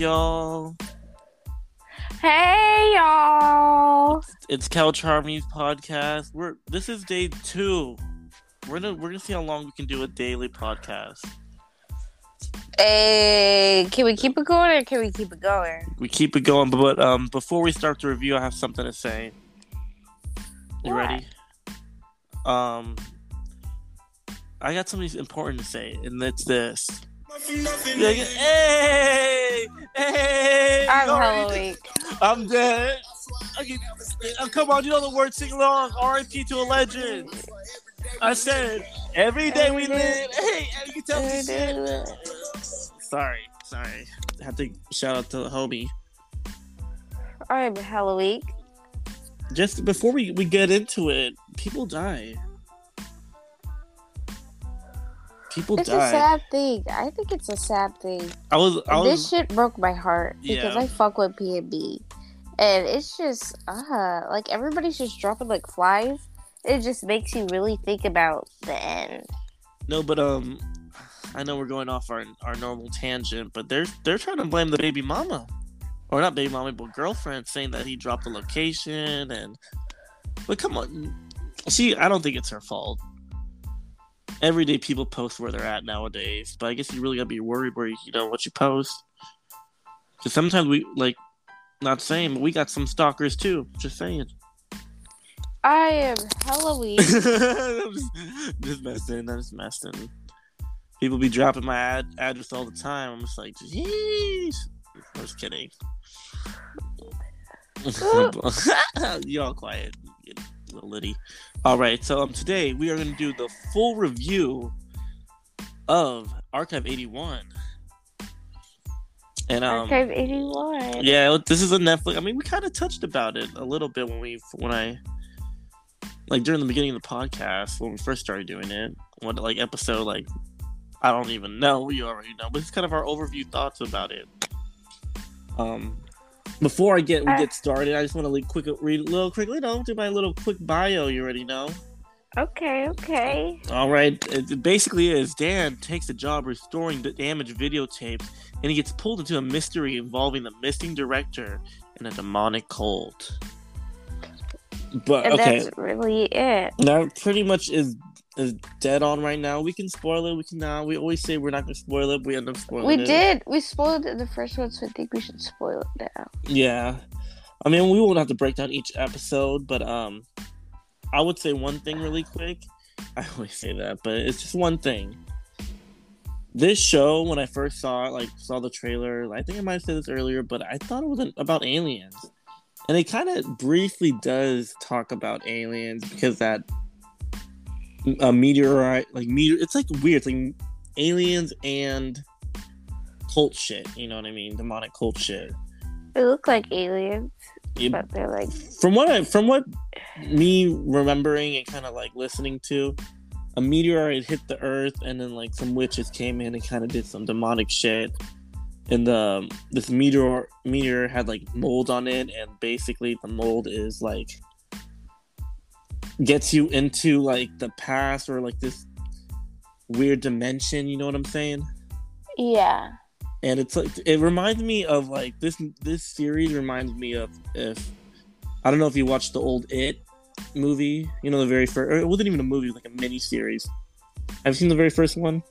y'all. Hey y'all. It's Couch Harmonies podcast. We're this is day two. We're gonna we're gonna see how long we can do a daily podcast. Hey, can we keep it going or can we keep it going? We keep it going, but um, before we start the review, I have something to say. You What? ready? Um, I got something important to say, and it's this. Yeah, yeah, Hey, hey! I'm hella weak. I'm dead. Okay, oh, come on, you know the word sing along. R.I.P. to a legend. I said every day we live. Hey, you can tell me shit. Sorry, sorry. I have to shout out to the homie. I'm hella weak. Just before we, we get into it, people die. People It's die. a sad thing. I think it's a sad thing. I was I this shit broke my heart because Yeah. I fuck with PnB, and it's just uh like everybody's just dropping like flies. It just makes you really think about the end. no, but um, I know we're going off our our normal tangent, but they're they're trying to blame the baby mama, or not baby mama, but girlfriend, saying that he dropped the location and. But come on, see I don't think it's her fault. Everyday people post where they're at nowadays, but I guess you really gotta be worried where you, you know what you post. Because sometimes we like, not saying, but we got some stalkers too. Just saying. I am Halloween. I'm just, just messing. I'm just messing. People be dropping my ad- address all the time. I'm just like, jeez. I'm just kidding. you all quiet, little Liddy. All right, so um, today we are going to do the full review of Archive 81. And um, Archive eighty one. yeah, this is a Netflix. I mean, we kind of touched about it a little bit when we when I like during the beginning of the podcast when we first started doing it. What like episode like I don't even know. You already know, but it's kind of our overview thoughts about it. Um, before I get we Uh. get started, I just want to like quick read a little quickly. No, do my little quick bio. You already know. Okay, okay. All right. It basically is Dan takes a job restoring the damaged videotapes, and he gets pulled into a mystery involving the missing director and a demonic cult. But And okay, that's really it. that pretty much is is dead on right now. We can spoil it. We can not. We always say we're not going to spoil it. We end up spoiling it. We it. did. We spoiled it in the first one, so I think we should spoil it now. Yeah. I mean, we won't have to break down each episode, but um, I would say one thing really quick. I always say that, but it's just one thing. This show, when I first saw it, like saw the trailer, I think I might have said this earlier, but I thought it was about aliens, and it kind of briefly does talk about aliens because that a meteorite, like meteor, it's like weird, it's like aliens and cult shit. You know what I mean? Demonic cult shit. They look like aliens, It- but they're like from what I from what me remembering and kind of like listening to, a meteorite hit the Earth, and then like some witches came in and kind of did some demonic shit. And the this meteor meteor had like mold on it, and basically the mold is like gets you into like the past or like this weird dimension. You know what I'm saying? yeah. and it's like it reminds me of like this this series reminds me of if I don't know if you watched the old It movie, you know the very first. It wasn't even a movie, it was like a mini series. Have you seen the very first one?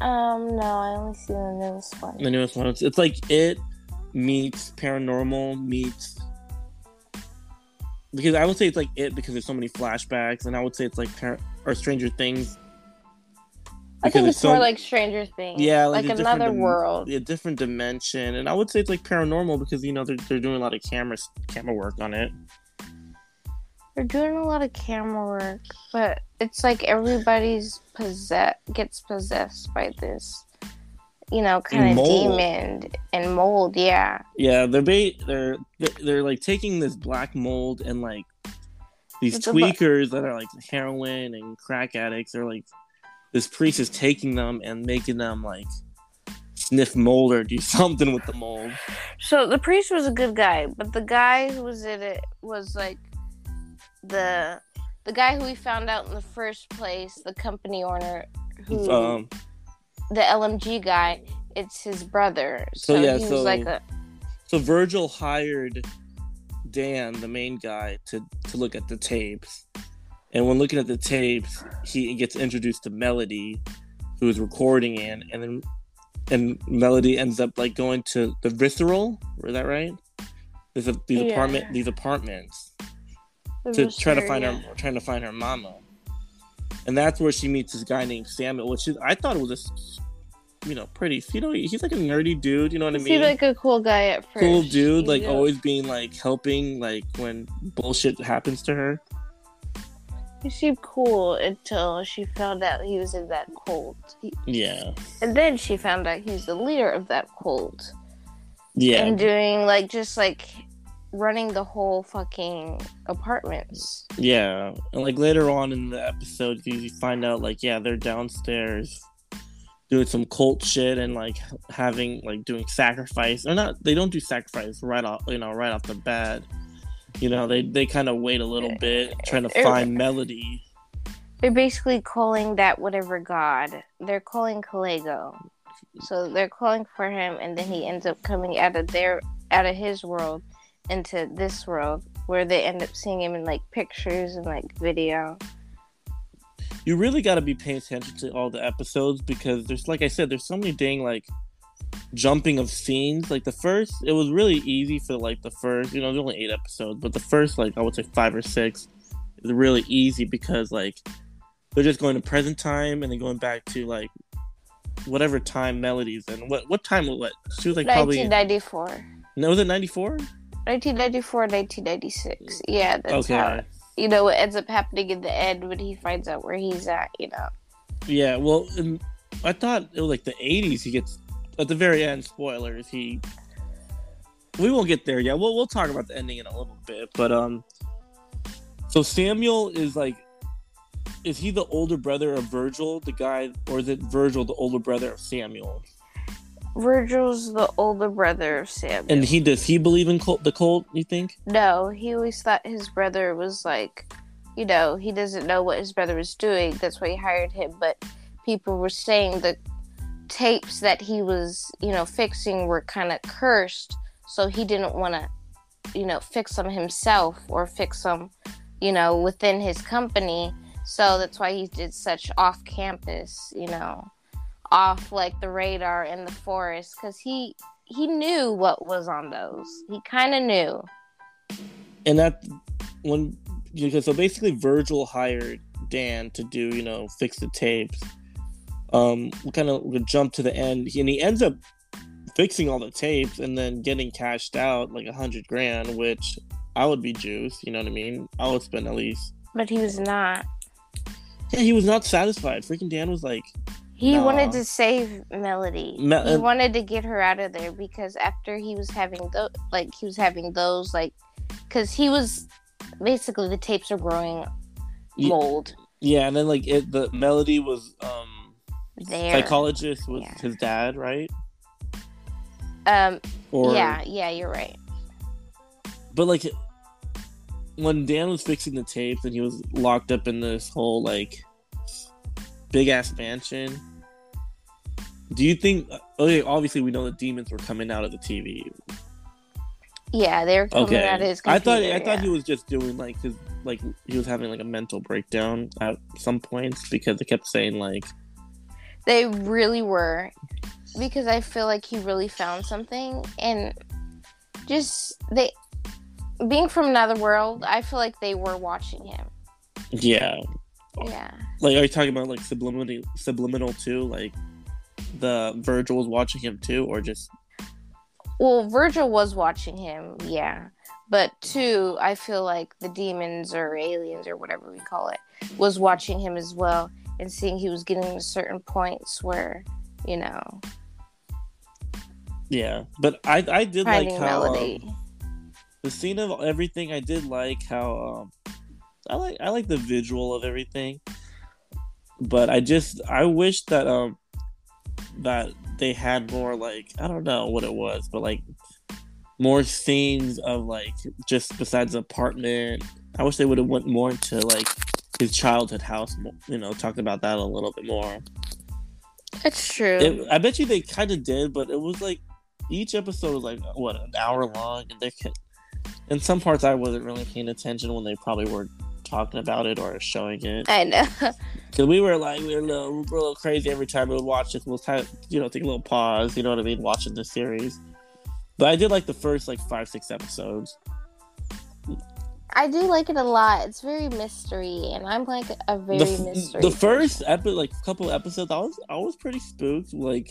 Um, no, I only see the newest one. The newest one. It's, it's like It meets Paranormal meets. Because I would say it's like It because there's so many flashbacks, and I would say it's like or Stranger Things. I think it's more like Stranger Things. Yeah, like, like, another dim- world. a different dimension, and I would say it's like paranormal because you know they're, they're doing a lot of camera camera work on it. They're doing a lot of camera work, but it's like everybody's possess gets possessed by this, you know, kind of Mold. demon and mold. Yeah, Yeah, they're ba- they're they're, they're like taking this black mold and like these It's tweakers that are like heroin and crack addicts. They're like this priest is taking them and making them like sniff mold or do something with the mold. So the priest was a good guy, but the guy who was in it was like the the guy who we found out in the first place, the company owner, who Um, the LMG guy, it's his brother. So, So, yeah, he so- was like a So Virgil hired Dan, the main guy, to to look at the tapes. And when looking at the tapes, he gets introduced to Melody, who is recording in, and then and Melody ends up like going to the Visser. Is that right? There's a, these Yeah. apartment these apartments to try to find yeah. her trying to find her mama. And that's where she meets this guy named Samuel, which is I thought it was just you know pretty. You know he's like a nerdy dude. You know what I He mean? seemed like a cool guy at first. cool dude, like Yeah. always being like helping, like when bullshit happens to her. He seemed cool until she found out he was in that cult. He- Yeah, and then she found out he's the leader of that cult. yeah, And doing like just like running the whole fucking apartments. yeah. And like later on in the episode, you find out like yeah, they're downstairs doing some cult shit and like having like doing sacrifice. Or not, they don't do sacrifice right off, you know, right off the bat. You know, they they kind of wait a little bit, trying to find Melody. They're basically calling that whatever god. They're calling Kaelego. So they're calling for him and then he ends up coming out of their out of his world into this world where they end up seeing him in like pictures and like video. you really got to be paying attention to all the episodes because there's like i said there's so many dang like jumping of scenes like the first it was really easy for like the first you know there's only eight episodes but the first like i would say five or six is really easy because like they're just going to present time and then going back to like whatever time melodies and what what time was what she was like probably 1994. no was it 94 1994, 1996. Yeah, that's okay how you know what ends up happening in the end when he finds out where he's at. You know, Yeah, well, in, I thought it was like the '80s. He gets at the very end. Spoilers. He. We won't get there yet. We'll we'll talk about the ending in a little bit, but um. So Samuel is like, is he the older brother of Virgil, the guy, or is it Virgil, the older brother of Samuel? Virgil's the older brother of Samuel. And he does he believe in cult, the cult? You think? No, he always thought his brother was like, you know, he doesn't know what his brother was doing. That's why he hired him. But people were saying the tapes that he was, you know, fixing were kind of cursed. So he didn't want to, you know, fix them himself or fix them, you know, within his company. So that's why he did such off campus, you know, off like the radar in the forest because he he knew what was on those. He kind of knew. and that when because so basically Virgil hired Dan to do you know fix the tapes. Um, we kind of jump to the end, and he ends up fixing all the tapes and then getting cashed out like a hundred grand, which I would be juice. You know what I mean? I would spend at least. But he was not. Yeah, he was not satisfied. Freaking Dan was like, He Nah. wanted to save Melody. Me- he wanted to get her out of there because after he was having those, like he was having those, like, because he was basically the tapes are growing mold yeah, and then like it, the melody was um there. psychologist was Yeah. his dad, right? Um. Or yeah. Yeah. You're right. But like when Dan was fixing the tapes and he was locked up in this whole like big ass mansion, do you think? Oh, okay, obviously we know the demons were coming out of the TV. Yeah, they were coming Okay, out of his Computer, I thought I thought he was just doing like his like he was having like a mental breakdown at some points because they kept saying like They really were, because I feel like he really found something, and just they being from another world. I feel like they were watching him. yeah Yeah. like are you talking about like subliminal subliminal too like the Virgil was watching him too or just Well, Virgil was watching him, yeah. But two, I feel like the demons or aliens or whatever we call it was watching him as well and seeing he was getting to certain points where, you know, yeah but I I did like how um, the scene of everything i did like how um i like i like the visual of everything but i just i wish that um that they had more like i don't know what it was but like more scenes of like just besides the apartment i wish they would have went more into like his childhood house you know talked about that a little bit more It's true. It, I bet you they kind of did, but it was like each episode was like what an hour long, and they could. In some parts, I wasn't really paying attention when they probably were talking about it or showing it. I know. Because we were like we were a little, we were a little crazy every time we would watch it. We'll of you know take a little pause. You know what I mean? Watching the series. But I did like the first like five six episodes. I do like it a lot. It's very mystery, and I'm like a very the, mystery. the first epi- like couple episodes, I was I was pretty spooked. Like,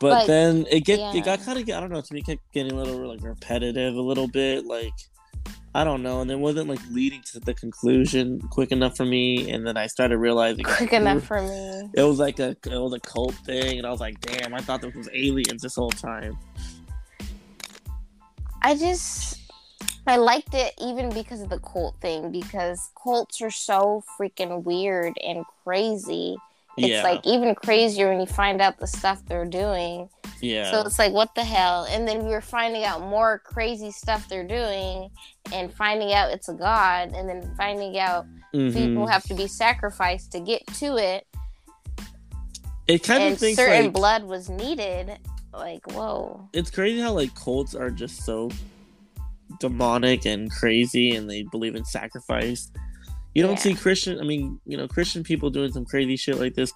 but then it get yeah. it got kind of I don't know to me it kept getting a little like repetitive a little bit. Like, I don't know, and it wasn't like leading to the conclusion quick enough for me. And then I started realizing quick enough for me. It was like a it was a cult thing, and I was like, damn, I thought this was aliens this whole time. I just I liked it even because of the cult thing because cults are so freaking weird and crazy. It's yeah, like even crazier when you find out the stuff they're doing. Yeah. So it's like what the hell? And then we were finding out more crazy stuff they're doing and finding out it's a god and then finding out Mhm. people have to be sacrificed to get to it it kind and of thinks certain like blood was needed. Like, whoa. it's crazy how like cults are just so demonic and crazy and they believe in sacrifice you don't Yeah. see christian i mean you know christian people doing some crazy shit like this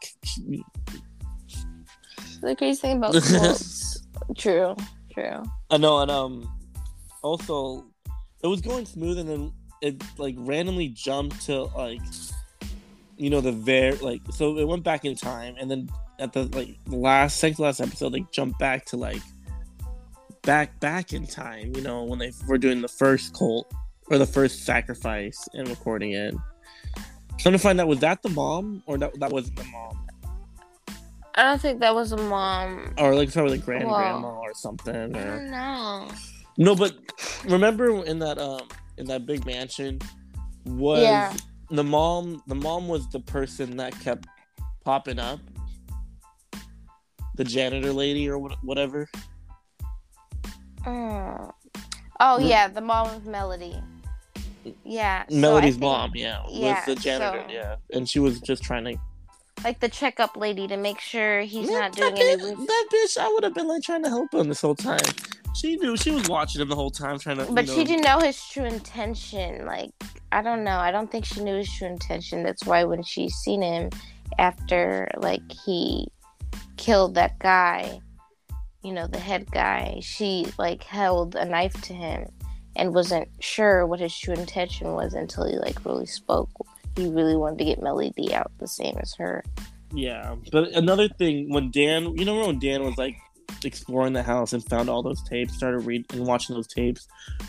The crazy thing about cults. true, true. i know and um also it was going smooth and then it like randomly jumped to like you know the very like so it went back in time and then at the like last second last episode they jumped back to like back back in time you know when they were doing the first cult or the first sacrifice and recording it trying to find out was that the mom or that, that wasn't the mom I don't think that was a mom. or like probably the grand Wow. grandma or something I or don't know. no but remember in that um in that big mansion was Yeah. the mom the mom was the person that kept popping up the janitor lady or what- whatever Mm. Oh Re- yeah, the mom of Melody. Yeah. so melody's think, mom yeah, yeah, was the janitor so- yeah and she was just trying to Like the checkup lady to make sure he's Man, not that, doing bitch, any. that bitch i would have been like trying to help him this whole time she knew she was watching him the whole time trying to But she know, didn't know his true intention. Like I don't know. I don't think she knew his true intention. That's why when she seen him after like he killed that guy, you know, the head guy, she like held a knife to him and wasn't sure what his true intention was until he like really spoke. He really wanted to get Melody out the same as her. Yeah, but another thing when Dan, you know, when Dan was like exploring the house and found all those tapes, started reading and watching those tapes,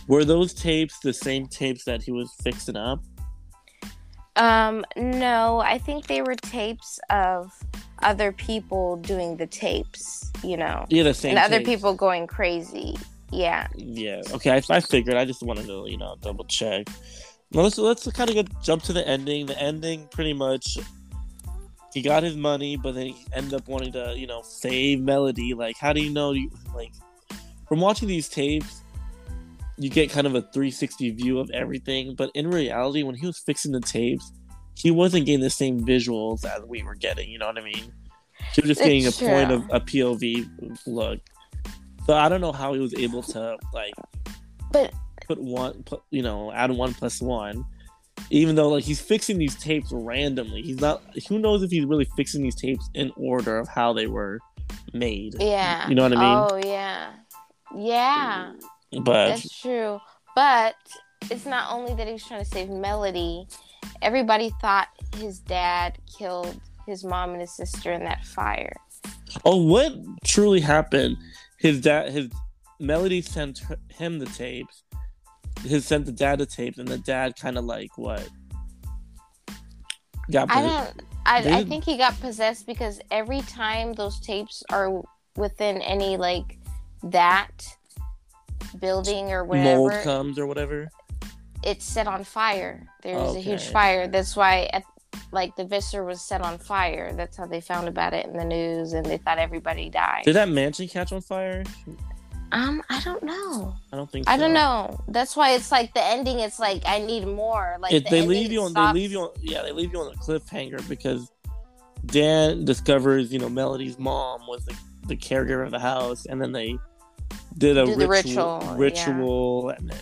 were those tapes the same tapes that he was fixing up? Um, no, I think they were tapes of other people doing the tapes, you know. Yeah, the same. and other people going crazy. Yeah. Yeah. Okay, I, I figured. I just wanted to, you know, double check. Let's let's kind of get jump to the ending. The ending, pretty much, he got his money, but then he ended up wanting to, you know, save Melody. Like, how do you know? You like from watching these tapes, you get kind of a 360 view of everything. But in reality, when he was fixing the tapes, he wasn't getting the same visuals as we were getting. You know what I mean? He was just getting a It's point of a POV look. So I don't know how he was able to like But put one, put, you know, add one plus one. Even though like he's fixing these tapes randomly, he's not. Who knows if he's really fixing these tapes in order of how they were made? yeah. You know what I mean? Oh yeah. Yeah. But That's true. But it's not only that he was trying to save Melody. Everybody thought his dad killed his mom and his sister in that fire. oh, what truly happened? His dad, his Melody sent her, him the tapes. His sent the dad the tapes, and the dad kind of like what? Got I don't. I, I think he got possessed because every time those tapes are within any like that building or whatever mold comes or whatever. it's set on fire. There's a huge fire. That's why, at, like, the Visser was set on fire. That's how they found about it in the news, and they thought everybody died. Did that mansion catch on fire? Um, I don't know. I don't think. I don't know. That's why it's like the ending. It's like I need more. Like the they leave you on. stops- They leave you on. Yeah, they leave you on a cliffhanger because Dan discovers, you know, Melody's mom was the, the caregiver of the house, and then they did a ritual, ritual, ritual, and then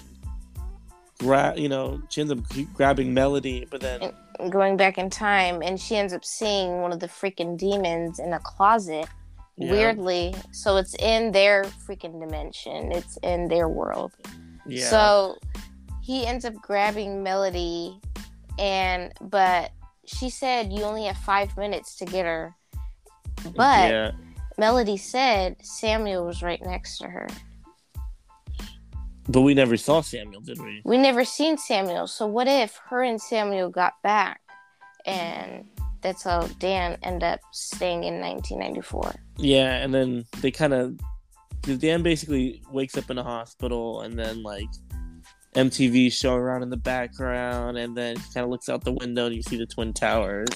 gra- you know, she ends up grabbing Melody, but then And- going back in time and she ends up seeing one of the freaking demons in a closet yeah, weirdly so it's in their freaking dimension. It's in their world. Yeah, so he ends up grabbing melody and but she said you only have five minutes to get her. But yeah, melody said samuel was right next to her. But we never saw Samuel, did we? we never seen samuel. So what if her and samuel got back and that's how dan ended up staying in 1994 Yeah, and then they kind of because Dan basically wakes up in a hospital, and then like MTV show around in the background, and then he kind of looks out the window and you see the twin towers.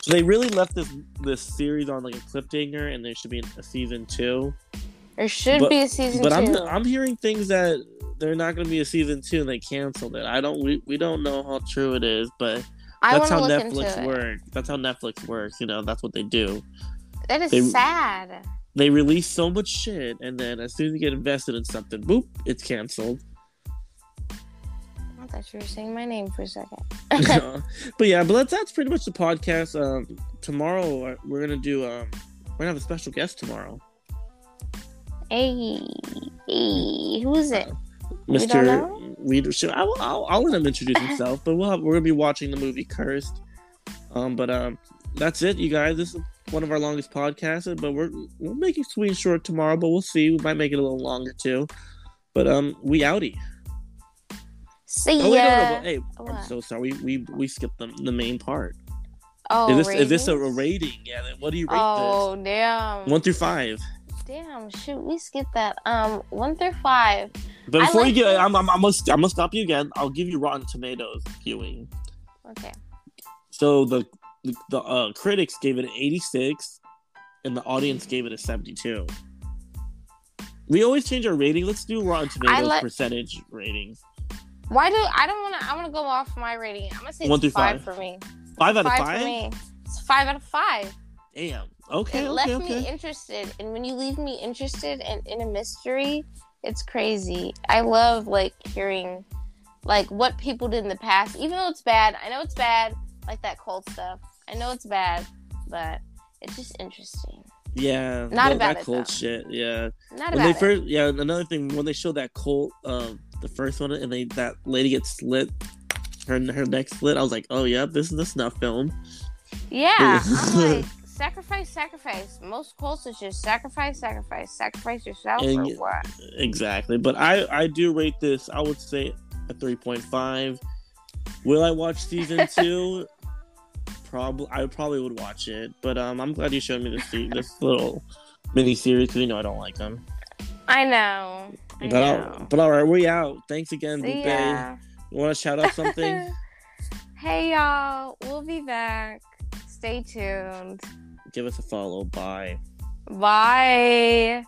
So they really left this this series on like a cliffhanger, and there should be a season two. there should But- be a season But two I'm I'm hearing things that they're not going to be a season two, and they canceled it. I don't we, we don't know how true it is, but i that's how Netflix works. That's how Netflix works. You know, that's what they do. that is They- sad they release so much shit, and then as soon as you get invested in something, boop, it's canceled. I thought you were saying my name for a second. but yeah, but that's, that's pretty much the podcast. Um, tomorrow uh, we're gonna do. Um, we're gonna have a special guest tomorrow, hey, hey, who is it? We don't Mister know? Reader. I'll, I'll, I'll let him introduce himself. but we'll have, we're gonna be watching the movie Cursed. Um, but um, that's it, you guys. This is one of our longest podcasts, but we're we'll make it sweet and short tomorrow. But we'll see. We might make it a little longer too. But um, we outie. See Oh wait, no, no, ya. but, hey, I'm so sorry. We we, we skipped the, the main part. oh, is this is this a, rating? Yeah. Then what do you rate Oh damn! One through five. Damn, shoot, we skipped that. Um, one through five. But before like you get. I'm, I'm, I'm, gonna, I'm gonna stop you again. I'll give you Rotten Tomatoes viewing. Okay. So the the, the uh, critics gave it an 86, and the audience gave it a 72. We always change our rating. Let's do Rotten Tomatoes like- percentage ratings. Why do I don't want to? I want to go off my rating. I'm gonna say One through five, five. for me. Five out of five, five. for me. It's five out of five. Damn. Okay. it okay. left okay. me interested, and when you leave me interested in, in a mystery, it's crazy. I love like hearing like what people did in the past, even though it's bad. I know it's bad, like that cold stuff. I know it's bad, but it's just interesting. yeah. Not that, about that it, cult though. shit. Yeah. Not when about they it. first, yeah. Another thing when they show that cult, um, the first one, and they that lady gets slit, her her neck slit. I was like, oh yeah, this is a snuff film. Yeah, I'm like sacrifice, sacrifice. Most cults is just sacrifice, sacrifice, sacrifice yourself And or what? Exactly. But I I do rate this. I would say a three point five. Will I watch season two? Probably. I probably would watch it. But um, I'm glad you showed me this this little mini series because you know I don't like them. I know. I But know. but all right, we out. Thanks again, See Bupé. You want to shout out something? hey y'all, we'll be back. Stay tuned. Give us a follow. Bye. Bye.